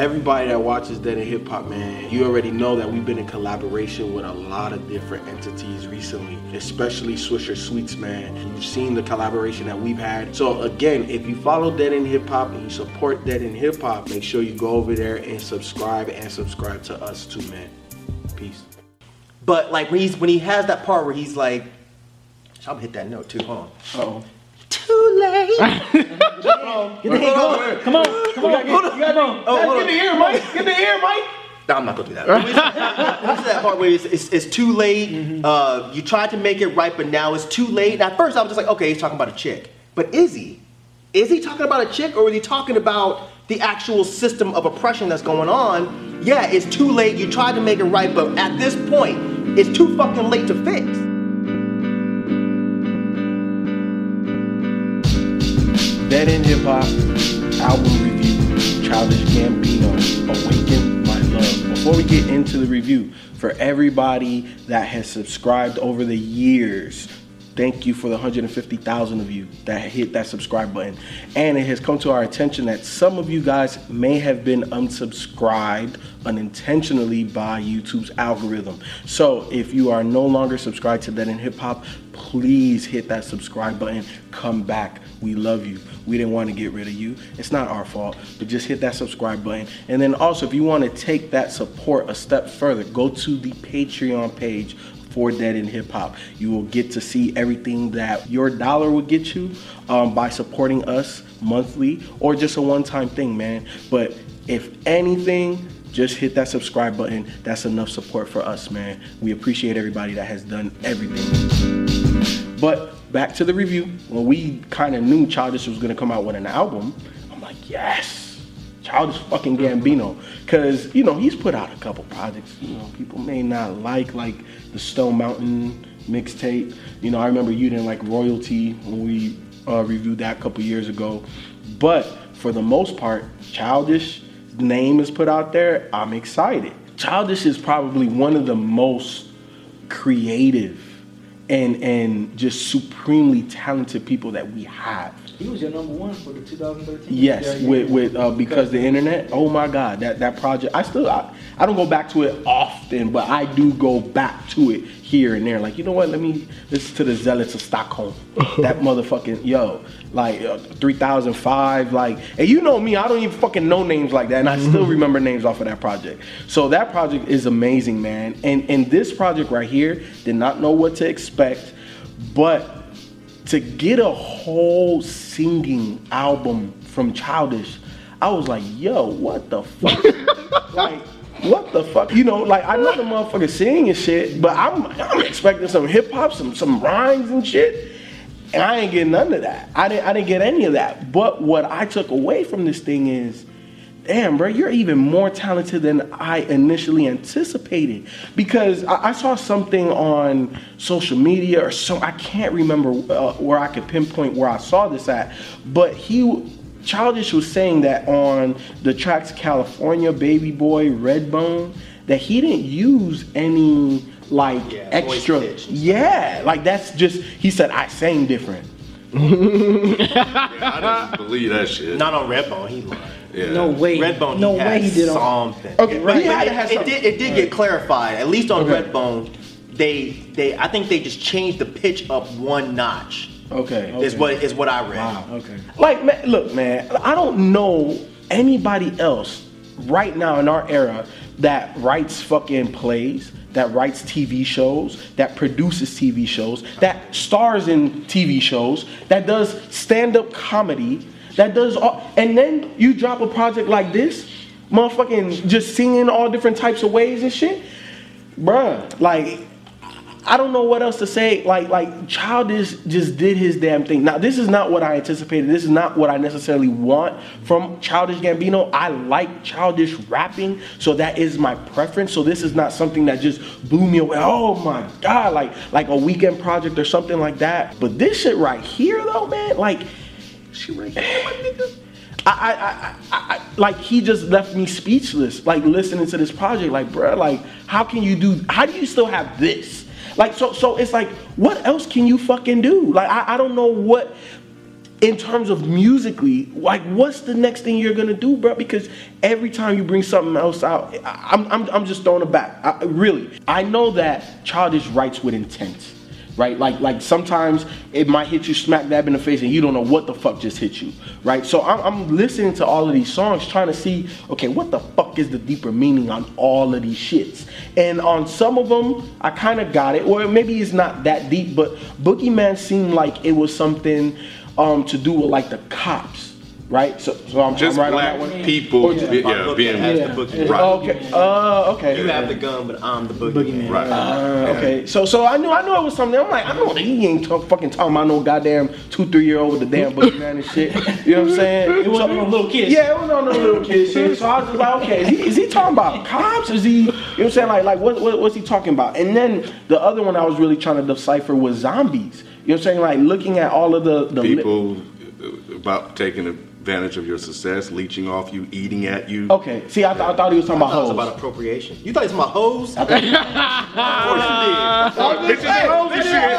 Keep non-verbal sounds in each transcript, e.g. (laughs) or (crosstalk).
Everybody that watches Dead End Hip Hop, man, you already know that we've been in collaboration with a lot of different entities recently, especially Swisher Sweets, man. You've seen the collaboration that we've had. So again, if you follow Dead End Hip Hop and you support Dead End Hip Hop, make sure you go over there and subscribe and subscribe to us too, man. Peace. But like when he's when he has that part where he's like, I'm gonna hit that note too. Hold on. Oh. Too late. (laughs) Get the hang going. Come on, come on, Hold on. you gotta go. Oh, Get the ear, Mike. Get the ear, Mike. No, I'm not gonna do that. When we to that part where it's, it's, it's too late. Uh, you tried to make it right, but now it's too late. And at first, I was just like, okay, he's talking about a chick. But is he? Is he talking about a chick, or is he talking about the actual system of oppression that's going on? Yeah, it's too late. You tried to make it right, but at this point, it's too fucking late to fix. Dead End Hip Hop album review, Childish Gambino, Awaken My Love. Before we get into the review, for everybody that has subscribed over the years, thank you for the 150,000 of you that hit that subscribe button. And it has come to our attention that some of you guys may have been unsubscribed unintentionally by YouTube's algorithm. So if you are no longer subscribed to Dead End Hip Hop, please hit that subscribe button. Come back. We love you. We didn't want to get rid of you. It's not our fault, but just hit that subscribe button. And then also, if you want to take that support a step further, go to the Patreon page for Dead End Hip Hop. You will get to see everything that your dollar will get you um, by supporting us monthly or just a one time thing, man. But if anything, just hit that subscribe button. That's enough support for us, man. We appreciate everybody that has done everything. But back to the review. When we kind of knew Childish was gonna come out with an album, I'm like, yes, Childish fucking Gambino, because you know he's put out a couple projects. You know, people may not like like the Stone Mountain mixtape. You know, I remember you didn't like Royalty when we uh, reviewed that a couple years ago. But for the most part, Childish name is put out there. I'm excited. Childish is probably one of the most creative and and just supremely talented people that we have. He was your number one for the 2013. Yes, Yeah, yeah, with yeah. with uh, because the internet. Oh my God, that that project. I still I, I don't go back to it often, but I do go back to it here and there. Like you know what? Let me listen to the Zealots of Stockholm. (laughs) that motherfucking yo, like uh, three thousand five. Like, and you know me, I don't even fucking know names like that, and I still remember names off of that project. So that project is amazing, man. And and this project right here did not know what to expect, but to get a whole singing album from Childish, I was like, yo, what the fuck? (laughs) like, what the fuck? You know, like I know the motherfucker singing and shit, but I'm I'm expecting some hip hop, some some rhymes and shit. And I ain't getting none of that. I didn't I didn't get any of that. But what I took away from this thing is damn, bro, you're even more talented than I initially anticipated. Because I, I saw something on social media or so, I can't remember uh, where I could pinpoint where I saw this at, but he, Childish was saying that on the tracks California, Baby Boy, Redbone, that he didn't use any like Yeah, extra. Yeah, like that's just, he said, I sang different. (laughs) I didn't believe that shit. Not on Redbone, he lied. Yeah. No way. Redbone, no he way had he did on. something. Okay, but he had it, to have it something. did. It did get clarified. At least on Okay. Redbone, they they I think they just changed the pitch up one notch. Okay. Is what is what I read. Wow. Okay. Like, man, look, man, I don't know anybody else right now in our era that writes fucking plays, that writes TV shows, that produces TV shows, that stars in TV shows, that does stand-up comedy, that does all, and then you drop a project like this, motherfucking just singing all different types of ways and shit, bruh. Like, I don't know what else to say. Like like Childish just did his damn thing. Now this is not what I anticipated. This is not what I necessarily want from Childish Gambino. I like Childish rapping, so that is my preference. So this is not something that just blew me away. Oh my god, like like a weekend project or something like that. But this shit right here though, man, like She here, my nigga. I, I, I, I, like he just left me speechless. Like listening to this project, like bruh, like how can you do? How do you still have this? Like so, so it's like what else can you fucking do? Like I, I don't know what. In terms of musically, like what's the next thing you're gonna do, bro? Because every time you bring something else out, I- I'm, I'm, I'm just throwing it back. I, really, I know that Childish writes with intent right? Like like sometimes it might hit you smack dab in the face and you don't know what the fuck just hit you, right? So I'm, I'm listening to all of these songs trying to see, okay, what the fuck is the deeper meaning on all of these shits? And on some of them, I kind of got it, or maybe it's not that deep, but Boogeyman seemed like it was something um, to do with like the cops. Right, so, so I'm, Just I'm right black on that one. people, Or just- yeah, My book being has Yeah. the boogeyman. Right. Okay, uh, okay. You have the gun, but I'm the boogeyman. Boogeyman. right. Uh, okay, so so I knew I knew it was something. I'm like, I know that he ain't talk, fucking talking about no goddamn two three year old with the damn boogeyman and shit. You know what I'm saying? It wasn't So- little kids. Yeah, it was on the little kid shit. So I was just like, okay, is he, is he talking about cops? Is he? You know what I'm saying? Like like what, what what's he talking about? And then the other one I was really trying to decipher was zombies. You know what I'm saying? Like looking at all of the the People uh, about taking advantage of your success, leeching off you, eating at you. Okay, see, I, th- I thought he was talking I about thought it was hoes. about appropriation. You thought it was my hoes? of course you did. Bitches and hoes and shit.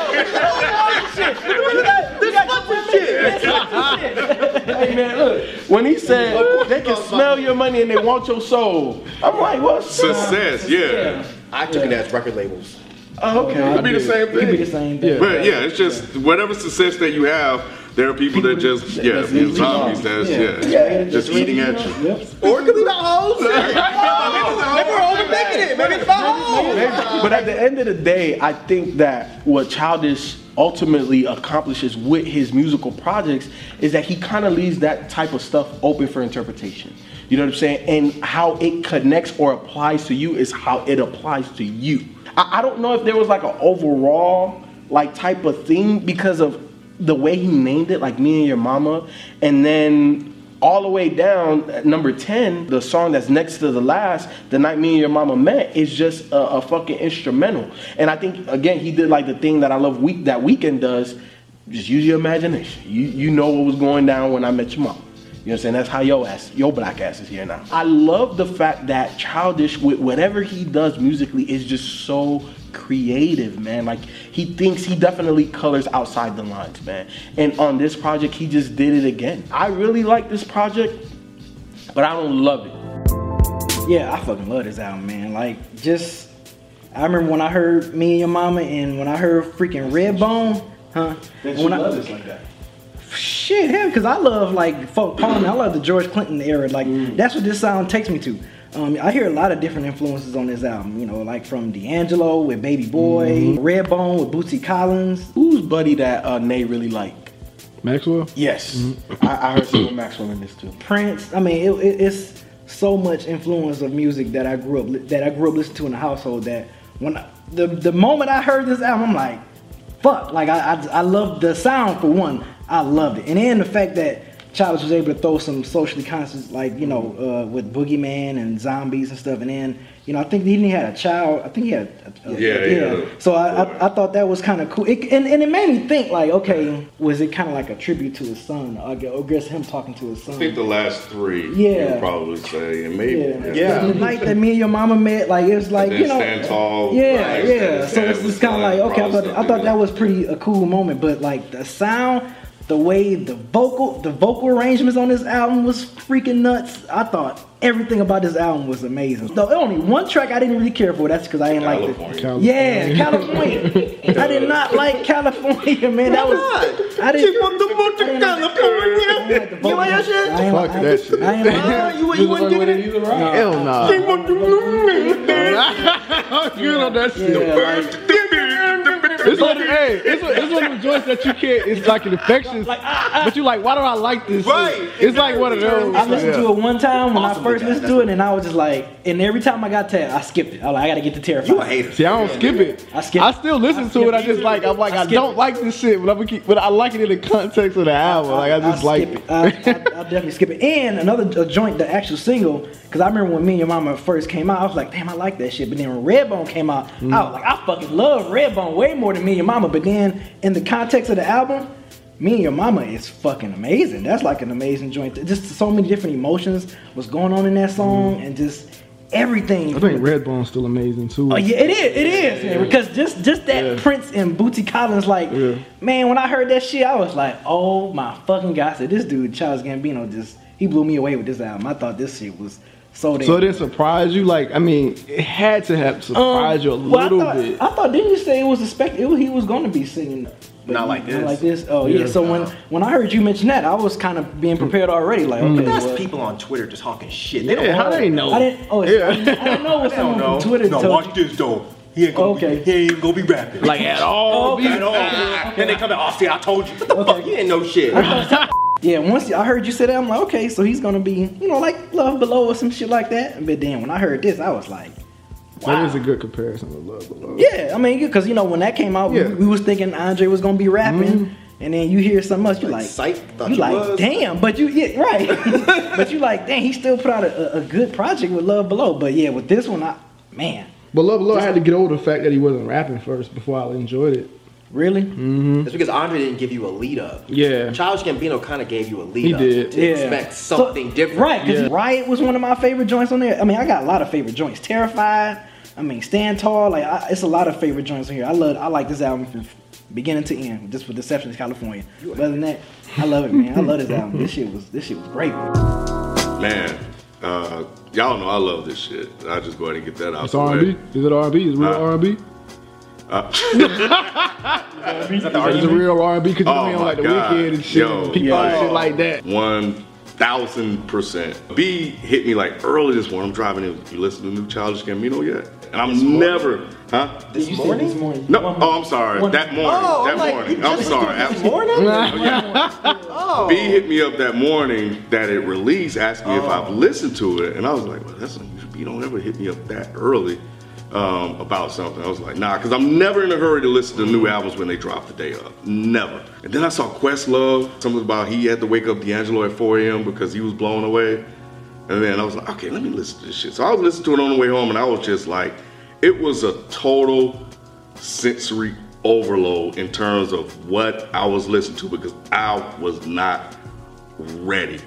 This is shit. Hey man, look, when he said they can smell your money and they want your soul, I'm like, what's up? Success, yeah. I took it as record labels. Oh, okay. It'd be the same thing. It'd be the same thing. But yeah, it's just whatever success that you have, there are people that just yeah, That's you know, easy. zombies that's yeah, Yeah. just eating at you. Or it could be about hoes. (laughs) Maybe we're overthinking it. Maybe it's about hoes. But at the end of the day, I think that what Childish ultimately accomplishes with his musical projects is that he kind of leaves that type of stuff open for interpretation. You know what I'm saying? And how it connects or applies to you is how it applies to you. I, I don't know if there was like an overall like type of thing because of the way he named it, like me and your mama, and then all the way down number 10 the song that's next to the last the night me and your mama met is just a, a fucking instrumental and i think again he did like the thing that i love week that Weeknd does just use your imagination you you know what was going down when i met your mom you know what I'm saying? That's how your ass, your black ass is here now. I love the fact that Childish, with whatever he does musically, is just so creative, man. Like he thinks he definitely colors outside the lines, man. And on this project, he just did it again. I really like this project, but I don't love it. Yeah, I fucking love this album, man. Like, just I remember when I heard me and your mama, and when I heard freaking Redbone, huh? When I- love this like that. Shit, hell, because I love like folk Parliament. I love the George Clinton era. Like mm. that's what this sound takes me to. Um, I hear a lot of different influences on this album. You know, like from D'Angelo with Baby Boy, Redbone with Bootsy Collins. Who's buddy that uh, Nay really like? Maxwell? Yes, I, I heard some of Maxwell in this too. Prince. I mean, it, it, it's so much influence of music that I grew up li- that I grew up listening to in the household. That when I, the the moment I heard this album, I'm like, fuck. Like I I, I love the sound for one. I loved it, and then the fact that Childish was able to throw some socially conscious, like you know, uh, with Boogeyman and zombies and stuff, and then you know, I think he didn't had a child. I think he had. A, a- Yeah, he had a So I. I I thought that was kind of cool, it, and and it made me think like, okay, was it kind of like a tribute to his son, or I or guess him talking to his son? I think the last three, Yeah. you'll probably say, and maybe Yeah. Yeah. The night that me and your mama met, like it was like you know, Stand Tall, yeah, right, yeah. Stand So it's just kind of like okay, I thought I thought that was pretty a cool moment, but like the sound, the way the vocal, the vocal arrangements on this album was freaking nuts. I thought everything about this album was amazing. Though only one track I didn't really care for. That's because I didn't like California. it. Yeah, California. I did not like California, man. That was I didn't. She want the motor I didn't like- I California. didn't like the You like that shit? I ain't Fuck like- that shit. I ain't like you you wouldn't dig it? Hell nah. She want the (laughs) motor. You know that shit. Yeah, like, It's one, of, hey, it's, one- it's one of the joints that you can't. It's like an infectious, ah, ah. but you're like, why do I like this? shit? Right. It's like one of those. I listened to it one time when Awesome I first listened to it, and I was just like, and every time I got to I skipped it. I was like, I gotta get to Terrified. You a hater. See, I don't skip it. I skip I still listen I to it. I just like. I'm like, I I, don't it. like this shit, but I'm keep. But I like it in the context of the album. Like I just I'll like. skip it. I, I, I'll definitely skip it. And another a joint, the actual single, because I remember when me and your mama first came out, I was like, damn, I like that shit. But then when Redbone came out, Mm. I was like, I fucking love Redbone way more than me and your mama. But then in the context of the album, me and your mama is fucking amazing. That's like an amazing joint. Just so many different emotions was going on in that song, and just everything. Mm. I think Redbone's still amazing too. Oh yeah, it is. It is man, because just just that Yeah. Prince and Bootsy Collins, like Yeah. man, when I heard that shit, I was like, oh my fucking god! I said this dude, Charles Gambino, just he blew me away with this album. I thought this shit was so damn. So it didn't surprise you? Like, I mean, it had to have surprised you a Um, well, little I thought, bit. I thought didn't you say it was expected? It was, he was going to be singing. but Not like Not this. like this. Oh yeah. Yeah. So when when I heard you mention that, I was kind of being prepared already. Like okay, That's well, people on Twitter just talking shit. They yeah, don't how they know? I didn't. Oh, Yeah. I didn't know what (laughs) They don't someone know. from Twitter no, told. watch this though. He ain't gonna Okay. be, he ain't gonna be rapping. Like at all? Okay. at all. (laughs) Then they come out, oh, see, I told you. What the fuck? You didn't know shit. Yeah, once I heard you say that, I'm like, okay, so he's gonna be, you know, like Love Below or some shit like that. But then when I heard this, I was like, That is a good comparison with Love Below. yeah, I mean, because you know when that came out, Yeah. we, we was thinking Andre was gonna be rapping, mm-hmm. and then you hear something else, you like, Sight thought you you like, was. damn, but you, yeah, right, (laughs) but you like, dang, he still put out a, a, a good project with Love Below. But yeah, with this one, I, man, But Love Below, I had to get over the fact that he wasn't rapping first before I enjoyed it. Really, It's because Andre didn't give you a lead up. Yeah. Childish Gambino kind of gave you a lead up. He up did. to yeah, expect So- something different. right? Because Yeah. Riot was one of my favorite joints on there. I mean, I got a lot of favorite joints. Terrified. I mean, Stand Tall. Like, I, it's a lot of favorite joints on here. I love. I like this album from beginning to end, just with Deceptions California. But other than that, I love it, man. I love this album. This shit was. This shit was great. Man, uh, y'all know I love this shit. I just go ahead and get that out It's the R&B? way. Is it R&B? Is it real Uh, R&B? Uh, (laughs) Is that the Is real R&B? Because you Oh know, my like the God. Weeknd and shit, Yo, people yeah. and shit like that. One thousand percent. B hit me like early this morning. I'm driving in. You listen to new Childish Gambino yet? And I'm never, huh? This You morning? this morning. No. One- Oh, I'm sorry. one- That morning. Oh, that I'm like, morning. you I'm sorry. listened to this Absolutely. morning? Oh, oh, B hit me up that morning that it released, asked me if oh. I've Oh. listened to it, and I was like, "Well, that's unusual. B don't ever hit me up that early um, about something." I was like, "Nah," because I'm never in a hurry to listen to new albums when they drop the day of. Never. And then I saw Questlove, something about he had to wake up D'Angelo at 4 a.m. because he was blown away. And then I was like, okay, let me listen to this shit. So I was listening to it on the way home, and I was just like, it was a total sensory overload in terms of what I was listening to because I was not ready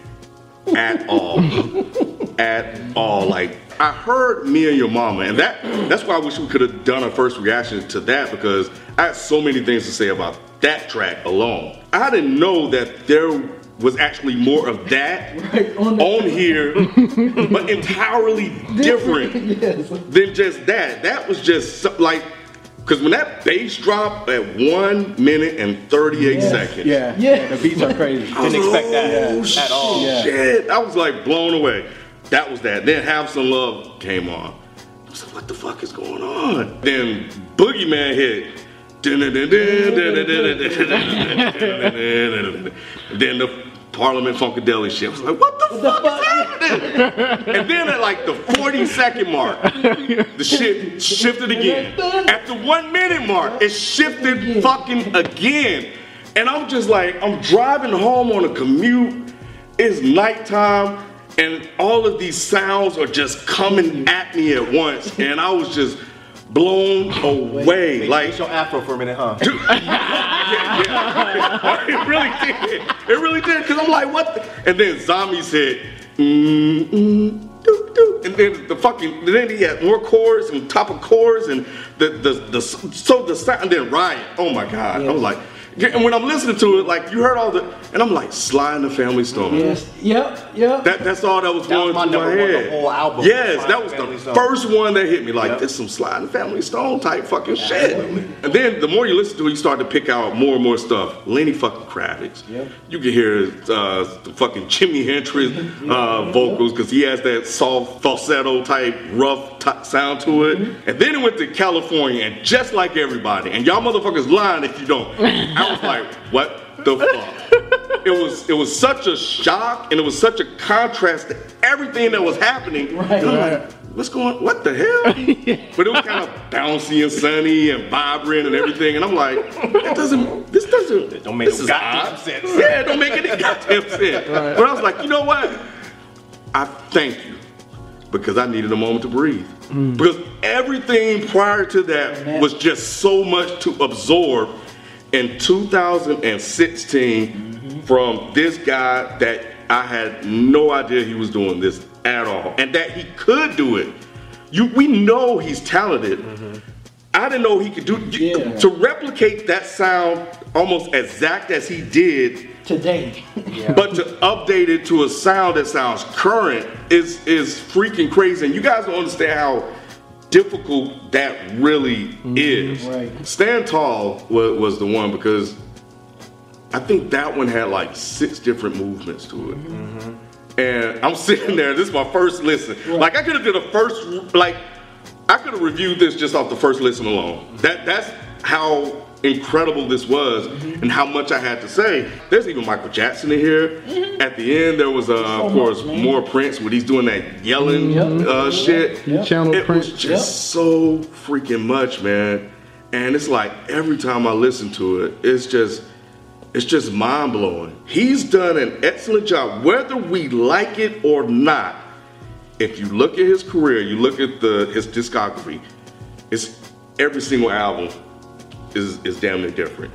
at all. (laughs) at all. Like I heard me and your mama, and that that's why I wish we could have done a first reaction to that because I had so many things to say about that track alone. I didn't know that there was actually more of that (laughs) Right, on on, here, (laughs) but entirely different (laughs) yes. than just that. That was just so- like, because when that bass dropped at one minute and 38 Yes. seconds. Yeah, Yeah. the beats are crazy. I Didn't like, expect that "Oh, at all." Yeah. Shit. I was like blown away. That was that. Then Have Some Love came on. I was like, what the fuck is going on? Then Boogeyman hit. then the Parliament Funkadelic shit. I was like, what the fuck is happening? and then at like the 40 second mark, the shit shifted again. At the one minute mark, it shifted fucking again. And I'm just like, I'm driving home on a commute. It's nighttime, and all of these sounds are just coming at me at once. (laughs) And I was just blown away. Like, your afro for a minute, huh? (laughs) yeah, (laughs) it really did. It really did. Because I'm like, what? The? And then zombies hit. Mm, mm, doop, doop. And then the fucking, then he had more chords and top of chords and the, the, the, so the sound, and then Riot. Oh my God. I was like, And when I'm listening to it, like you heard all the, and I'm like, Sly and the Family Stone. Yes. Yep. Yep. That, that's all that was That was going my through my number one, the head. whole album. Yes, that was the Stone. first one that hit me. Like Yep. this, some Sly and the Family Stone type fucking shit. And then the more you listen to it, you start to pick out more and more stuff. Lenny fucking Kravitz. Yep. You can hear uh, the fucking Jimi Hendrix uh, (laughs) vocals because he has that soft falsetto type rough t- sound to it. Mm-hmm. And then it went to California, and just like everybody, and y'all motherfuckers lying if you don't. I was (laughs) like, what the fuck? It was it was such a shock and it was such a contrast to everything that was happening. Right. I'm like, what's going what the hell? (laughs) But it was kind of bouncy and sunny and vibrant and everything. And I'm like, it doesn't this doesn't don't make this no goddamn odd. sense. Yeah, it don't make any goddamn sense. (laughs) But I was like, you know what? I thank you because I needed a moment to breathe. Because everything prior to that was just so much to absorb in 2016 from this guy that I had no idea he was doing this at all and that he could do it. You, we know he's talented. Mm-hmm. I didn't know he could do Yeah. to replicate that sound almost exact as he did Today. but to update it to a sound that sounds current is is freaking crazy. And you guys don't understand how difficult that really mm-hmm. is. right. Stand Tall was, was the one because I think that one had like six different movements to it. Mm-hmm. And I'm sitting there, this is my first listen. Like I could have did a first like I could have reviewed this just off the first listen alone. That that's how incredible this was and how much I had to say. There's even Michael Jackson in here. At the end there was uh, of course much, more Prince when he's doing that yelling uh, shit. You channel It was Prince. just so freaking much, man. And it's like every time I listen to it, it's just it's just mind blowing. He's done an excellent job, whether we like it or not. If you look at his career, you look at the his discography, it's every single album is is damn near different.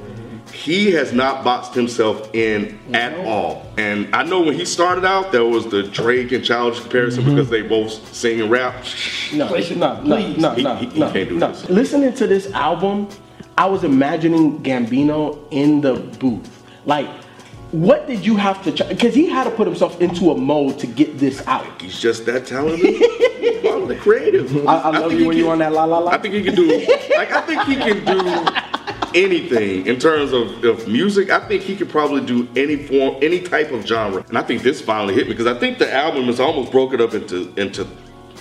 He has not boxed himself in at all. And I know when he started out, there was the Drake and Childish comparison mm-hmm. because they both sing and rap. No, Please, no, no, please. no, He- no, he- he no, can't do no. this. Listening to this album, I was imagining Gambino in the booth. Like, what did you have to? Because he had to put himself into a mode to get this out. He's just that talented. (laughs) Probably creative. I, I love think you when you're on that la la la. I think he can do like I think he can do anything in terms of, of music. I think he could probably do any form, any type of genre. And I think this finally hit me because I think the album is almost broken up into into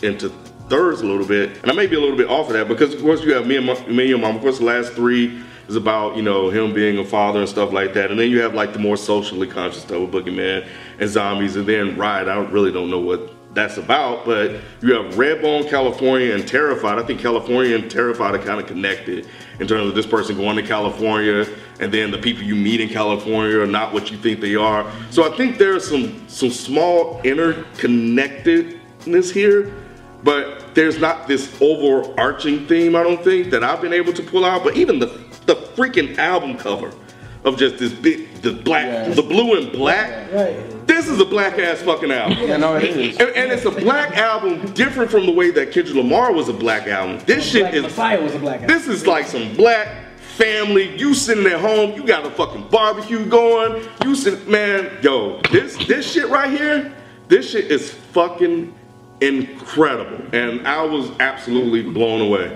into thirds a little bit. And I may be a little bit off of that because of course you have me and, Mo- me and your mom. Of course the last three is about, you know, him being a father and stuff like that. And then you have like the more socially conscious stuff with Boogeyman and zombies and then Riot. I really don't know what that's about, but you have Redbone, California, and Terrified. I think California and Terrified are kind of connected in terms of this person going to California, and then the people you meet in California are not what you think they are. So I think there's some some small interconnectedness here, but there's not this overarching theme. I don't think that I've been able to pull out. But even the the freaking album cover of just this big, the black, the blue and black. Right. This is a black ass fucking album. yeah, no, it is. And, and it's a black album different from the way that Kendrick Lamar was a black album. This shit Black is Messiah was a black guy. this is like some black family. You sitting at home, you got a fucking barbecue going. You sit, man, yo, this this shit right here, this shit is fucking incredible, and I was absolutely blown away.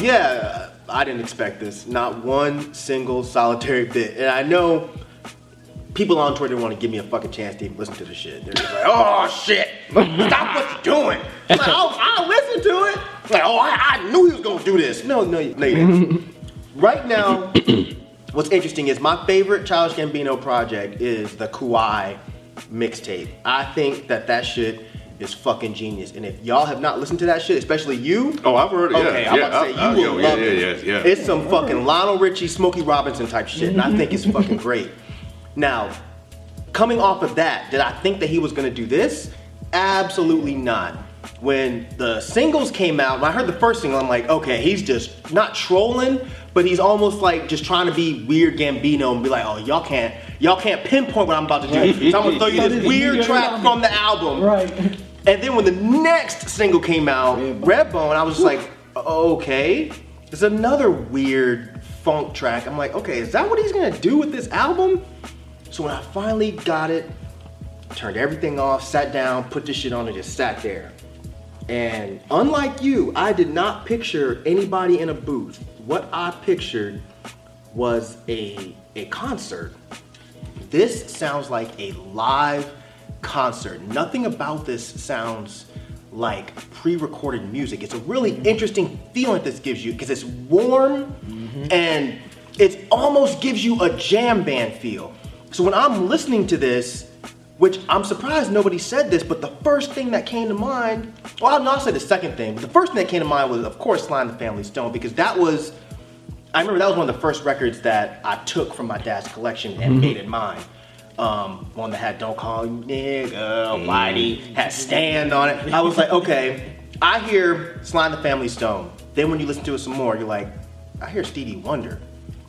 Yeah, I didn't expect this. Not one single solitary bit. And I know people on Twitter want to give me a fucking chance to even listen to the shit. They're just like, oh shit, stop what you're doing. I'm like, oh, I'll listen to it. Like, oh, I, I knew he was gonna do this. No, no, no, (laughs) right now, what's interesting is my favorite Childish Gambino project is the Kauai mixtape. I think that that shit is fucking genius. And if y'all have not listened to that shit, especially you, Oh, I've heard it. Yeah, Okay, I'm yeah, about to say I- I- you yo, will yeah, love yeah, it. yeah, yeah. It's some fucking Lionel Richie, Smokey Robinson type shit, and I think it's fucking great. Now, coming off of that, did I think that he was gonna do this? Absolutely not. When the singles came out, when I heard the first single, I'm like, okay, he's just not trolling, but he's almost like just trying to be weird Gambino and be like, oh, y'all can't, y'all can't pinpoint what I'm about to do. So I'm gonna throw you this weird track from the album. Right. And then when the next single came out, Redbone, I was just like, okay, it's another weird funk track. I'm like, okay, is that what he's gonna do with this album? So when I finally got it, turned everything off, sat down, put this shit on, and just sat there. And unlike you, I did not picture anybody in a booth. What I pictured was a, a concert. This sounds like a live concert. Nothing about this sounds like pre-recorded music. It's a really interesting feeling this gives you because it's warm mm-hmm. and it almost gives you a jam band feel. So when I'm listening to this, which I'm surprised nobody said this, but the first thing that came to mind, well, I'll not say the second thing, but the first thing that came to mind was, of course, Sly the Family Stone, because that was, I remember that was one of the first records that I took from my dad's collection and mm-hmm. made it mine. Um, one that had Don't Call Me Nigga, Whitey, had Stand on it. I was like, okay, I hear and the Family Stone. Then when you listen to it some more, you're like, I hear Stevie Wonder.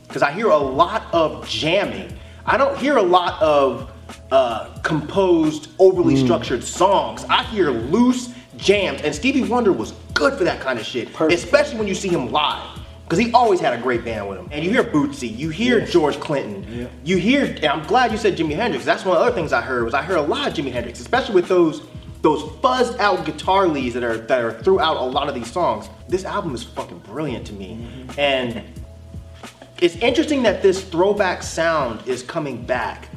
Because I hear a lot of jamming. I don't hear a lot of uh, composed, overly structured songs. I hear loose jams, and Stevie Wonder was good for that kind of shit, Perfect. especially when you see him live. Because he always had a great band with him. And you hear Bootsy, you hear George Clinton, you hear, and I'm glad you said Jimi Hendrix. That's one of the other things I heard was I heard a lot of Jimi Hendrix, especially with those those fuzzed out guitar leads that are that are throughout a lot of these songs. This album is fucking brilliant to me. Mm-hmm. And it's interesting that this throwback sound is coming back.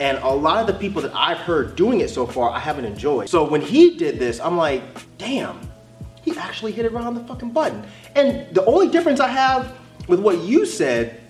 And a lot of the people that I've heard doing it so far, I haven't enjoyed. So when he did this, I'm like, damn, he actually hit it right on the fucking button. And the only difference I have with what you said,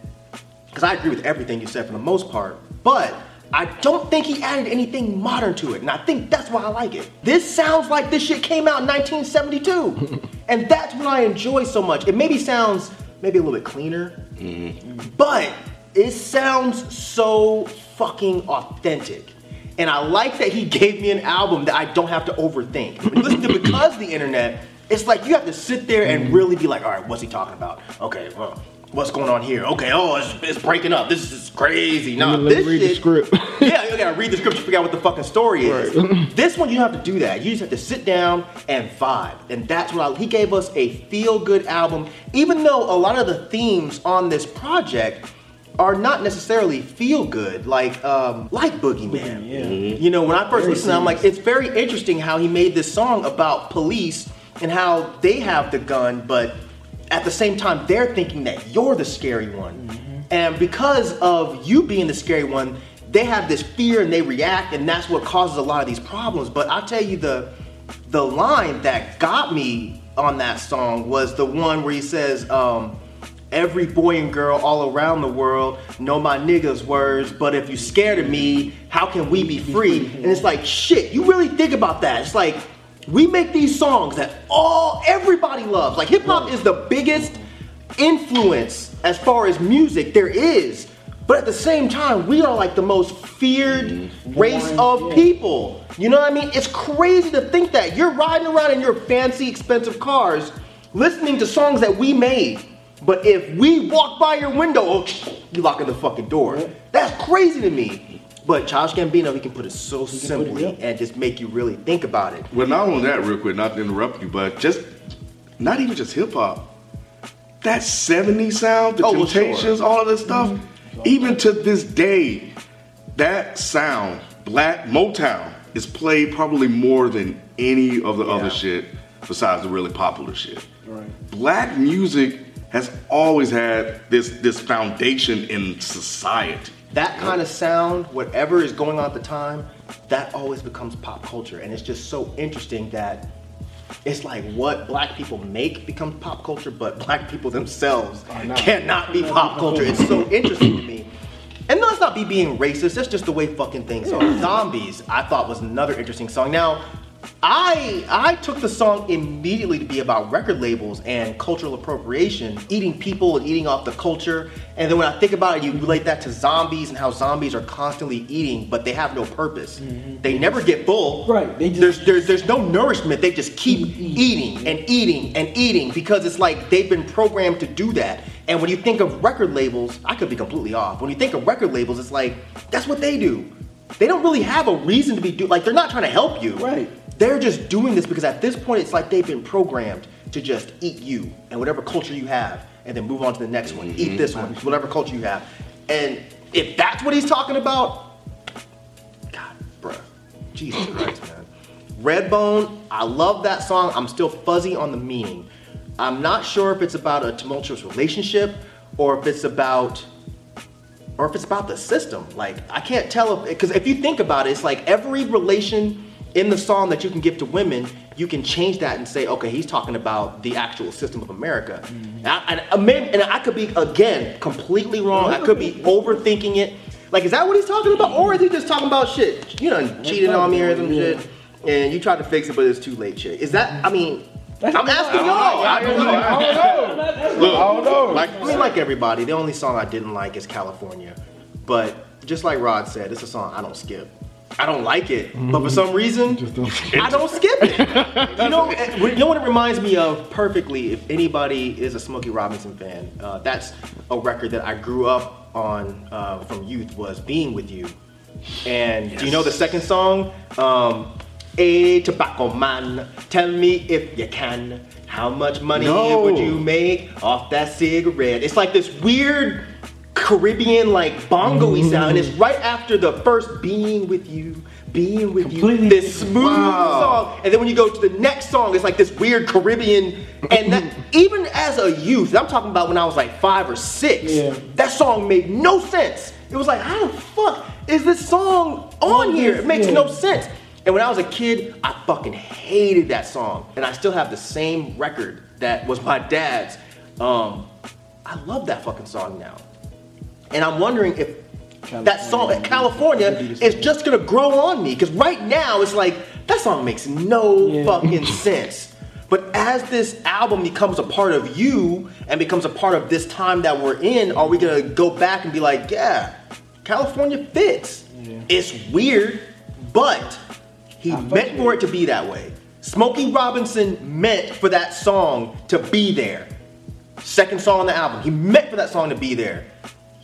because I agree with everything you said for the most part, but I don't think he added anything modern to it. And I think that's why I like it. This sounds like this shit came out in 1972. (laughs) and that's what I enjoy so much. It maybe sounds maybe a little bit cleaner, mm-hmm. but it sounds so fucking authentic. And I like that he (laughs) gave me an album that I don't have to overthink. When you listen to Because the Internet, it's like you have to sit there and really be like, all right, what's he talking about? Okay, well, what's going on here? Okay, oh, it's, it's breaking up. This is crazy. No, me this read the script. (laughs) yeah, you gotta read the script to figure out what the fucking story is. (laughs) this one, you don't have to do that. You just have to sit down and vibe. And that's what I, he gave us a feel good album, even though a lot of the themes on this project are not necessarily feel good, like um, like Boogeyman. yeah. You know, when I first Very listened, I'm like, it's very interesting how he made this song about police and how they have the gun, but at the same time, they're thinking that you're the scary one. And because of you being the scary one, they have this fear and they react, and that's what causes a lot of these problems. But I'll tell you the the line that got me on that song was the one where he says, um, Every boy and girl all around the world know my niggas words, but if you scared of me, how can we be free? (laughs) And it's like, shit, you really think about that. It's like, we make these songs that all, everybody loves. Like, hip hop is the biggest influence as far as music there is. But at the same time, we are like the most feared mm-hmm. race of people. You know what I mean? It's crazy to think that you're riding around in your fancy, expensive cars listening to songs that we made. But if we walk by your window, oh, you locking the fucking door. That's crazy to me. But Childish Gambino, he can put it so put it, simply yeah. and just make you really think about it. Well, not only that, real quick, not to interrupt you, but just not even just hip hop. That 70s sound, the Oh, well, sure. Temptations, all of this stuff, mm-hmm. even to this day, that sound, Black Motown, is played probably more than any of the Yeah. other shit besides the really popular shit. Right. Black music has always had this this foundation in society. That kind of sound, whatever is going on at the time, that always becomes pop culture. And it's just so interesting that it's like what black people make becomes pop culture, but (laughs) black people themselves not. cannot be pop culture. It's so interesting to me. And let's not be being racist, that's just the way fucking things are. Zombies, I thought was another interesting song. Now, I I took the song immediately to be about record labels and cultural appropriation, eating people and eating off the culture. And then when I think about it, you relate that to zombies and how zombies are constantly eating, but they have no purpose. Mm-hmm. They never get full. Right, they just- there's, there's there's no nourishment. They just keep eating and eating and eating because it's like they've been programmed to do that. And when you think of record labels, I could be completely off. When you think of record labels, it's like that's what they do. They don't really have a reason to be do like they're not trying to help you. Right. They're just doing this because at this point it's like they've been programmed to just eat you and whatever culture you have. and then move on to the next one. Eat this one, mm-hmm. whatever culture you have. And if that's what he's talking about, God, bruh, Jesus (laughs) Christ, man. Redbone, I love that song. I'm still fuzzy on the meaning. I'm not sure if it's about a tumultuous relationship or if it's about or if it's about the system. Like I can't tell if because if you think about it, it's like every relation in the song that you can give to women, you can change that and say, okay, he's talking about the actual system of America. And, I, and, uh, may- and I could be again completely wrong. I could be overthinking it. Like, is that what he's talking about, or is he just talking about shit? You done cheated on me or some shit, and you tried to fix it, but it's too late, shit. Is that? I mean, I'm asking y'all. I don't know. Look, I don't know. like I mean, like everybody, the only song I didn't like is California. But just like Rod said, it's a song I don't skip. I don't like it, but for some reason, I don't skip it. (laughs) you know, eh, you know what it reminds me of perfectly. If anybody is a Smokey Robinson fan, uh, that's a record that I grew up on uh, from youth. Was "Being with You," and do you know the second song? Um, a tobacco man, tell me if you can. How much money No. would you make off that cigarette? It's like this weird Caribbean like bongo mm. sound, and it's right after the first being with you, being with Completely you, this smooth Wow. song. And then when you go to the next song, it's like this weird Caribbean, and that (clears throat) even as a youth, I'm talking about when I was like five or six, Yeah. that song made no sense. It was like, how the fuck is this song on here? It makes Yeah. no sense. And when I was a kid, I fucking hated that song. And I still have the same record that was my dad's. Um, I love that fucking song now. And I'm wondering if that song, California, is just gonna grow on me. Because right now, it's like, that song makes no Yeah. fucking (laughs) sense. But as this album becomes a part of you and becomes a part of this time that we're in, are we gonna go back and be like, yeah, California fits? It's weird, but he meant for it to be that way. Smokey Robinson meant for that song to be there. Second song on the album, he meant for that song to be there.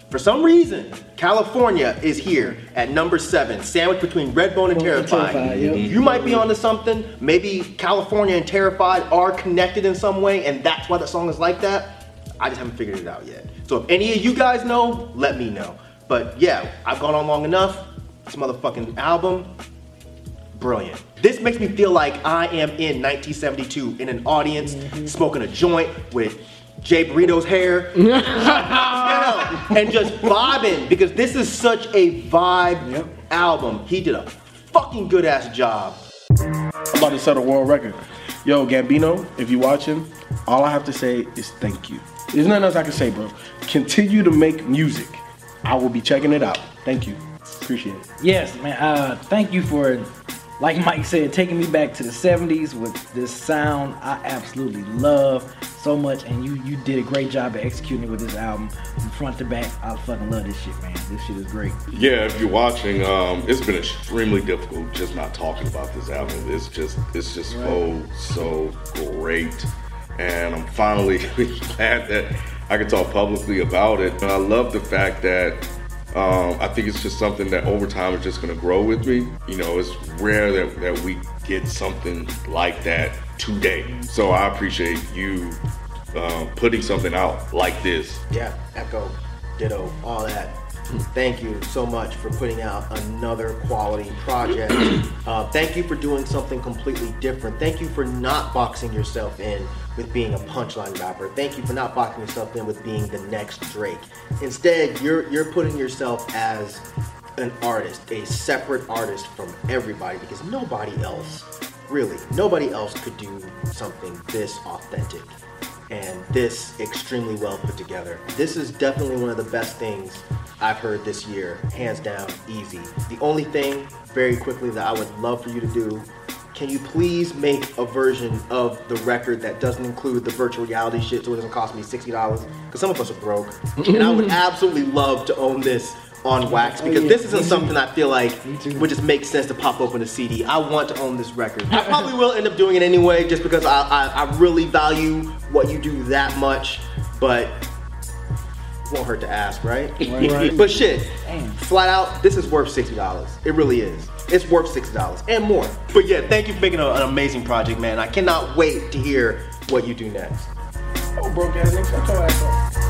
For some reason, California is here at number seven, sandwiched between Redbone and Terrified. Terrified, yep. You might be onto something. Maybe California and Terrified are connected in some way, and that's why the song is like that. I just haven't figured it out yet. So if any of you guys know, let me know. But yeah, I've gone on long enough. This motherfucking album, brilliant. This makes me feel like I am in 1972 in an audience smoking a joint with Jay Burrito's hair, (laughs) you know, and just vibing because this is such a vibe Yep. album. He did a fucking good ass job. I'm about to set a world record. Yo, Gambino, if you're watching, all I have to say is thank you. There's nothing else I can say, bro. Continue to make music. I will be checking it out. Thank you. Appreciate it. Yes, man. Uh, thank you for, like Mike said, taking me back to the '70s with this sound. I absolutely love so much, and you you did a great job of executing with this album from front to back. I fucking love this shit, man. This shit is great. Yeah, if you're watching, um, it's been extremely difficult just not talking about this album. It's just, it's just so, so great, and I'm finally (laughs) glad that I can talk publicly about it. And I love the fact that um, I think it's just something that over time is just going to grow with me. You know, it's rare that, that we get something like that today. So I appreciate you uh, putting something out like this. Yeah, echo, ditto, all that. Thank you so much for putting out another quality project. (clears throat) Uh, thank you for doing something completely different. Thank you for not boxing yourself in with being a punchline rapper. Thank you for not boxing yourself in with being the next Drake. Instead, you're you're putting yourself as an artist, a separate artist from everybody because nobody else, really, nobody else could do something this authentic and this extremely well put together. This is definitely one of the best things I've heard this year, hands down, easy. The only thing, very quickly, that I would love for you to do, can you please make a version of the record that doesn't include the virtual reality shit so it doesn't cost me $60? Because some of us are broke. and I would (laughs) absolutely love to own this on oh, wax because oh, yeah, this isn't something I feel like would just make sense to pop open a CD. I want to own this record. I (laughs) probably will end up doing it anyway, just because I, I, I really value what you do that much. But won't hurt to ask, right? (laughs) Right. (laughs) but shit, Damn. flat out, this is worth sixty dollars. It really is. It's worth sixty dollars and more. But yeah, thank you for making a- an amazing project, man. I cannot wait to hear what you do next. Oh, broke ass nigga, shut your ass up.